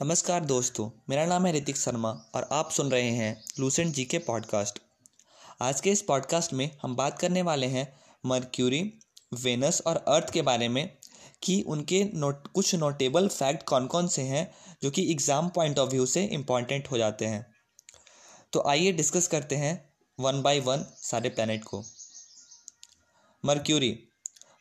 नमस्कार दोस्तों, मेरा नाम है ऋतिक शर्मा और आप सुन रहे हैं लूसेंट जी के पॉडकास्ट आज के इस पॉडकास्ट में हम बात करने वाले हैं मर्क्यूरी वेनस और अर्थ के बारे में कि उनके नोट कुछ नोटेबल फैक्ट कौन कौन से हैं जो कि एग्ज़ाम पॉइंट ऑफ़ व्यू से इंपॉर्टेंट हो जाते हैं। तो आइए डिस्कस करते हैं वन बाय वन सारे प्लानट को। मर्क्यूरी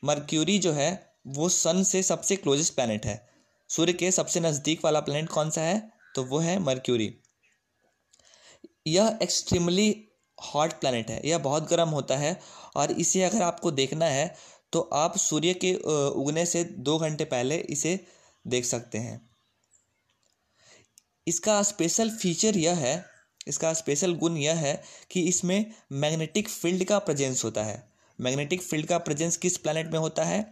मर्क्यूरी जो है, वो सन से सबसे क्लोजेस्ट प्लानट है। सूर्य के सबसे नज़दीक वाला प्लैनेट कौन सा है? तो वो है मर्क्यूरी यह एक्सट्रीमली हॉट प्लैनेट है। यह बहुत गर्म होता है और इसे अगर आपको देखना है तो आप सूर्य के उगने से दो घंटे पहले इसे देख सकते हैं। इसका स्पेशल फीचर यह है, इसका स्पेशल गुण यह है कि इसमें मैग्नेटिक फ़ील्ड का प्रेजेंस होता है। मैग्नेटिक फ़ील्ड का प्रेजेंस किस प्लैनेट में होता है?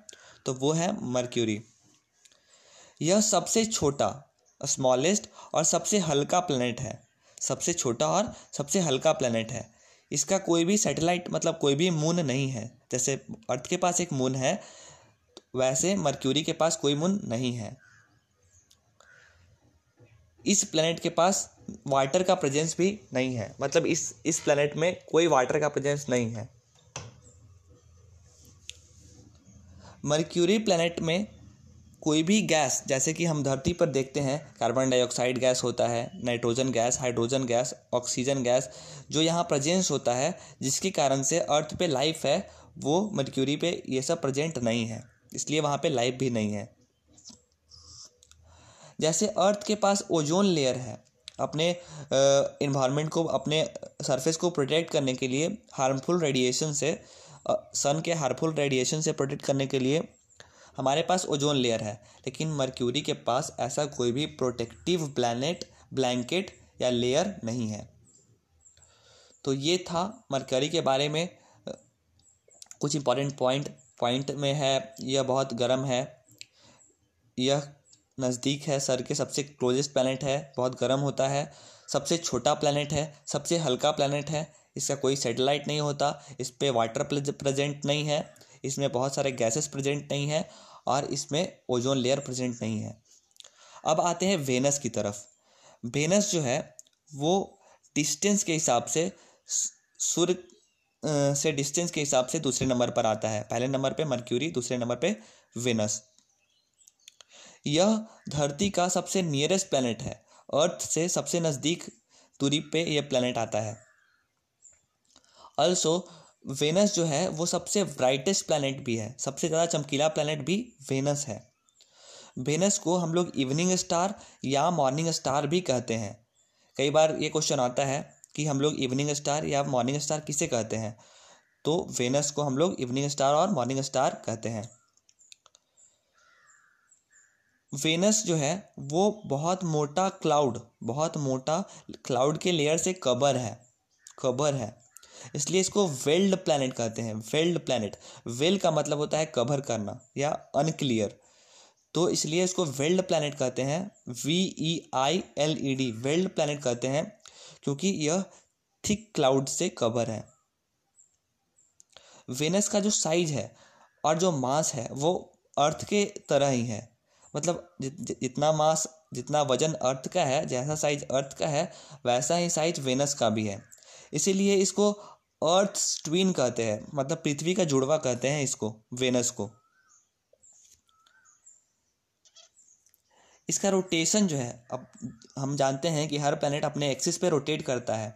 तो वो है मर्क्यूरी यह सबसे छोटा स्मॉलेस्ट और सबसे हल्का प्लेनेट है। सबसे छोटा और सबसे हल्का प्लेनेट है। इसका कोई भी सैटेलाइट मतलब कोई भी मून नहीं है। जैसे अर्थ के पास एक मून है, वैसे मर्क्यूरी के पास कोई मून नहीं है। इस प्लेनेट के पास वाटर का प्रेजेंस भी नहीं है। मतलब इस इस प्लेनेट में कोई वाटर का प्रेजेंस नहीं है। मर्क्यूरी प्लेनेट में कोई भी गैस, जैसे कि हम धरती पर देखते हैं कार्बन डाइऑक्साइड गैस होता है nitrogen gas hydrogen gas oxygen gas, जो यहाँ प्रजेंस होता है, जिसके कारण से अर्थ पे लाइफ है, वो मर्क्यूरी पे ये सब प्रजेंट नहीं है। इसलिए वहाँ पे लाइफ भी नहीं है। जैसे अर्थ के पास ओजोन लेयर है, अपने इन्वायरमेंट को, अपने सरफेस को प्रोटेक्ट करने के लिए हार्मफुल रेडिएशन से सन के हार्मफुल रेडिएशन से प्रोटेक्ट करने के लिए हमारे पास ओजोन लेयर है, लेकिन मर्क्यूरी के पास ऐसा कोई भी प्रोटेक्टिव प्लानट, ब्लैंकेट या लेयर नहीं है। तो ये था मरकरी के बारे में। कुछ इंपॉर्टेंट पॉइंट पॉइंट में है, यह बहुत गर्म है। यह नज़दीक है, सर के सबसे क्लोजेस्ट प्लानट है, बहुत गर्म होता है। सबसे छोटा प्लानट है, सबसे हल्का प्लानट है, इसका कोई सैटेलाइट नहीं होता, इस पर वाटर प्रेजेंट नहीं है। इसमें बहुत सारे गैसेस प्रेजेंट नहीं है और इसमें ओजोन लेयर प्रेजेंट नहीं है। अब आते हैं वेनस की तरफ़। वेनस जो है, वो डिस्टेंस के हिसाब से सूर्य से डिस्टेंस के हिसाब से दूसरे नंबर पर आता है। पहले नंबर पे मर्क्यूरी दूसरे नंबर पे वेनस यह धरती का सबसे नियरेस्ट प्लैनेट है। अर्थ से सबसे नज़दीक दूरी पे यह प्लैनेट आता है। अल्सो वेनस जो है, वो सबसे ब्राइटेस्ट प्लानट भी है। सबसे ज़्यादा चमकीला प्लानट भी वेनस है। वेनस को हम लोग इवनिंग स्टार या मॉर्निंग स्टार भी कहते हैं। कई बार ये क्वेश्चन आता है कि हम लोग इवनिंग स्टार या मॉर्निंग स्टार किसे कहते हैं? तो वेनस को हम लोग इवनिंग स्टार और मॉर्निंग स्टार कहते हैं। वेनस जो है, वो बहुत मोटा क्लाउड बहुत मोटा क्लाउड के लेयर से कबर है। कबर है। इसलिए इसको वेल्ड प्लैनेट कहते हैं, वेल्ड प्लैनेट वेल का मतलब होता है कवर करना या अनक्लियर तो इसलिए इसको वेल्ड प्लैनेट कहते हैं V E I L E D veiled planet कहते हैं, क्योंकि यह थिक क्लाउड से कवर है। वेनस का जो साइज़ है और जो मास है, वो अर्थ के तरह ही है। मतलब जितना मास जितना वज़न अर्थ का है, जैसा साइज़ अर्थ का है, वैसा ही साइज़ वेनस का भी है। इसीलिए इसको अर्थ ट्विन कहते हैं मतलब पृथ्वी का जुड़वा कहते हैं इसको वेनस को। इसका रोटेशन जो है, अब हम जानते हैं कि हर प्लेनेट अपने एक्सिस पे रोटेट करता है।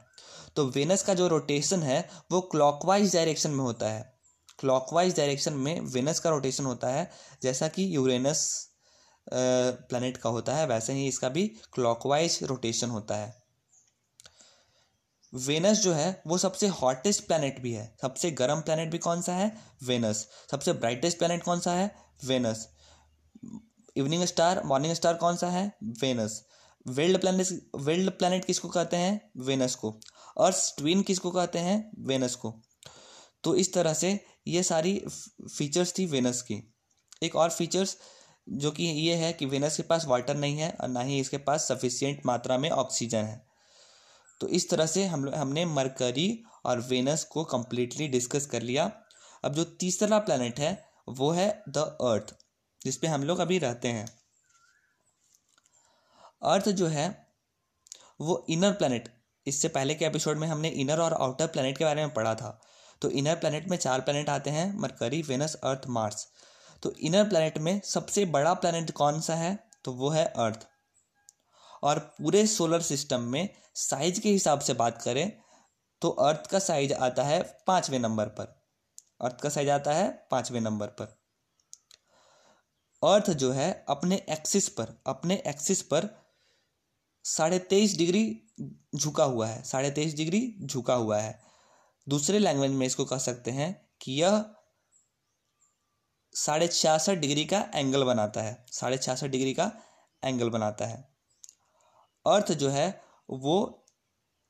तो वेनस का जो रोटेशन है, वो क्लॉकवाइज डायरेक्शन में होता है। क्लॉकवाइज डायरेक्शन में वेनस का रोटेशन होता है, जैसा कि यूरेनस प्लानट का होता है, वैसे ही इसका भी क्लॉकवाइज रोटेशन होता है। वेनस जो है, वो सबसे हॉटेस्ट प्लानट भी है। सबसे गर्म प्लानट भी कौन सा है? वेनस। सबसे ब्राइटेस्ट प्लानट कौन सा है? Venus. Evening star morning star कौन सा है? Venus. Veiled planet veiled planet किसको कहते हैं? वेनस को। अर्थ ट्विन किसको कहते हैं? वेनस को। तो इस तरह से ये सारी फीचर्स थी वेनस की। एक और फीचर्स जो कि ये है कि वेनस के पास वाटर नहीं है और ना ही इसके पास सफिशियंट मात्रा में ऑक्सीजन है। तो इस तरह से हम हमने मरकरी और वेनस को कम्प्लीटली डिस्कस कर लिया। अब जो तीसरा प्लानट है, वो है द अर्थ जिस पे हम लोग अभी रहते हैं। अर्थ जो है, वो इनर प्लानट इससे पहले के एपिसोड में हमने इनर और आउटर प्लानट के बारे में पढ़ा था। तो इनर प्लानट में चार प्लानट आते हैं, मरकरी, वेनस अर्थ मार्स तो इनर प्लानट में सबसे बड़ा प्लानट कौन सा है? तो वो है अर्थ और पूरे सोलर सिस्टम में साइज़ के हिसाब से बात करें तो अर्थ का साइज़ आता है पाँचवें नंबर पर। अर्थ का साइज़ आता है पाँचवें नंबर पर। अर्थ जो है अपने एक्सिस पर, अपने एक्सिस पर साढ़े तेईस डिग्री झुका हुआ है, साढ़े तेईस डिग्री झुका हुआ है। दूसरे लैंग्वेज में इसको कह सकते हैं कि यह साढ़े छियासठ डिग्री का एंगल बनाता है, साढ़े छियासठ डिग्री का एंगल बनाता है। अर्थ जो है, वो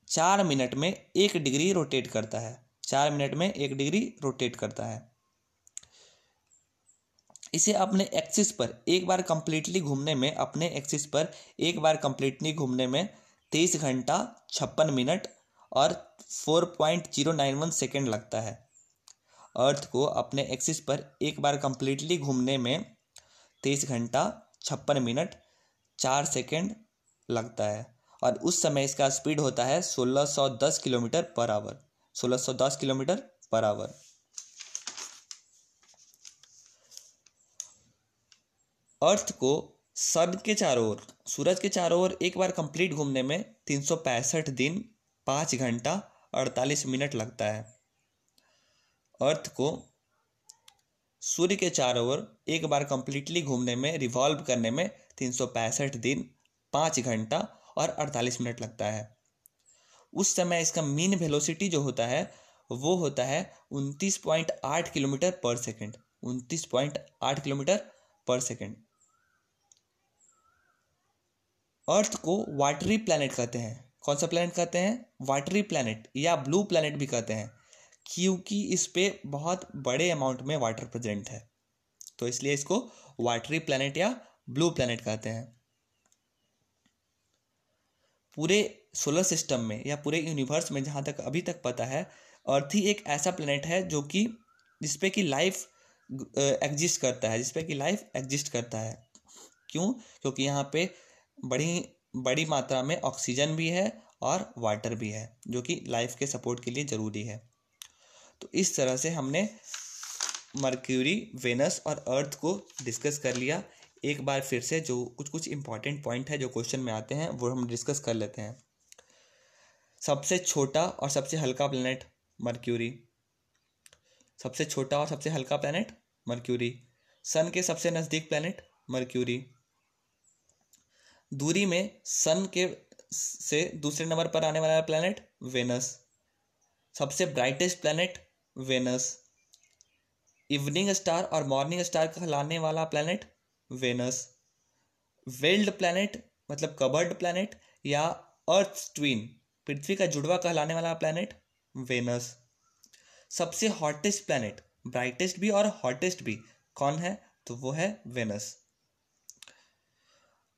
चार मिनट में एक डिग्री रोटेट करता है। चार मिनट में एक डिग्री रोटेट करता है। इसे अपने एक्सिस पर एक बार कंप्लीटली घूमने में, अपने एक्सिस पर एक बार कंप्लीटली घूमने में तेईस घंटा छप्पन मिनट और four point zero nine one second लगता है। अर्थ को अपने एक्सिस पर एक बार कंप्लीटली घूमने में तेईस घंटा छप्पन मिनट, चार सेकेंड लगता है। और उस समय इसका स्पीड होता है सोलह सौ दस किलोमीटर पर आवर सोलह सौ दस किलोमीटर पर आवर अर्थ को सन के चारों ओर, सूरज के चारों ओर एक बार कंप्लीट घूमने में तीन सौ पैंसठ दिन पाँच घंटा अड़तालीस मिनट लगता है। अर्थ को सूर्य के चारों ओर एक बार कंप्लीटली घूमने में रिवॉल्व करने में तीन सौ पैंसठ दिन पाँच घंटा और अड़तालीस मिनट लगता है। उस समय इसका मीन वेलोसिटी जो होता है, वो होता है उनतीस पॉइंट आठ किलोमीटर पर सेकेंड। उनतीस पॉइंट आठ किलोमीटर पर सेकेंड। अर्थ को वाटरी प्लैनेट कहते हैं। कौन सा प्लैनेट कहते हैं? वाटरी प्लैनेट या ब्लू प्लैनेट भी कहते हैं, क्योंकि इस पर बहुत बड़े अमाउंट में वाटर प्रेजेंट है। तो इसलिए इसको वाटरी प्लैनेट या ब्लू प्लैनेट कहते हैं। पूरे सोलर सिस्टम में या पूरे यूनिवर्स में जहाँ तक अभी तक पता है अर्थ ही एक ऐसा प्लेनेट है जो कि जिसपे कि लाइफ एग्जिस्ट करता है, जिसपे कि लाइफ एग्जिस्ट करता है। क्यों? क्योंकि यहाँ पे बड़ी बड़ी मात्रा में ऑक्सीजन भी है और वाटर भी है, जो कि लाइफ के सपोर्ट के लिए ज़रूरी है। तो इस तरह से हमने मर्क्यूरी वेनस और अर्थ को डिस्कस कर लिया। एक बार फिर से जो कुछ कुछ इंपॉर्टेंट पॉइंट है जो क्वेश्चन में आते हैं, वो हम डिस्कस कर लेते हैं। सबसे छोटा और सबसे हल्का प्लेनेट मर्क्यूरी सबसे छोटा और सबसे हल्का प्लेनेट मर्क्यूरी सन के सबसे नज़दीक प्लेनेट मर्क्यूरी दूरी में सन के से दूसरे नंबर पर आने वाला प्लेनेट वेनस सबसे brightest planet Venus evening star और मॉर्निंग स्टार कहलाने वाला प्लेनेट वेनस वेल्ड प्लैनेट मतलब कबर्ड प्लैनेट या अर्थ ट्विन पृथ्वी का जुड़वा कहलाने वाला प्लैनेट वेनस सबसे हॉटेस्ट प्लैनेट ब्राइटेस्ट भी और हॉटेस्ट भी, कौन है? तो वो है वेनस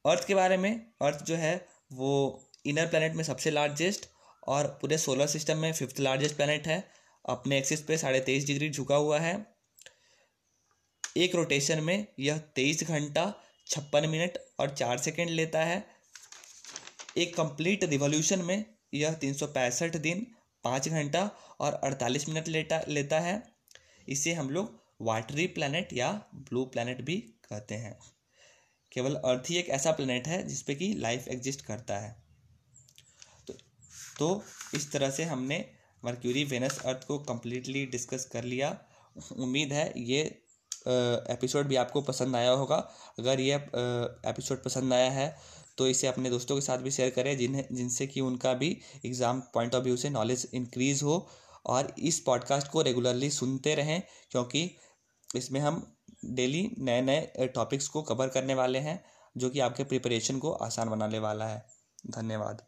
अर्थ के बारे में अर्थ जो है, वो इनर प्लैनेट में सबसे लार्जेस्ट और पूरे सोलर सिस्टम में फिफ्थ लार्जेस्ट प्लैनेट है. अपने एक्सिस पे साढ़े तेईस डिग्री झुका हुआ है. एक रोटेशन में यह तेईस घंटा छप्पन मिनट और चार सेकेंड लेता है। एक कंप्लीट रिवॉल्यूशन में यह तीन सौ पैंसठ दिन पाँच घंटा और अड़तालीस मिनट लेता लेता है। इसे हम लोग वाटरी प्लानट या ब्लू प्लानट भी कहते हैं। केवल अर्थ ही एक ऐसा प्लानट है जिसपे कि लाइफ एग्जिस्ट करता है। तो तो इस तरह से हमने मर्क्यूरी वेनस अर्थ को कम्प्लीटली डिस्कस कर लिया। उम्मीद है ये एपिसोड भी आपको पसंद आया होगा। अगर ये एपिसोड पसंद आया है तो इसे अपने दोस्तों के साथ भी शेयर करें, जिन्हें, जिनसे कि उनका भी एग्ज़ाम पॉइंट ऑफ़ व्यू से नॉलेज इंक्रीज़ हो। और इस पॉडकास्ट को रेगुलरली सुनते रहें, क्योंकि इसमें हम डेली नए नए टॉपिक्स को कवर करने वाले हैं, जो कि आपके प्रिपरेशन को आसान बनाने वाला है। धन्यवाद।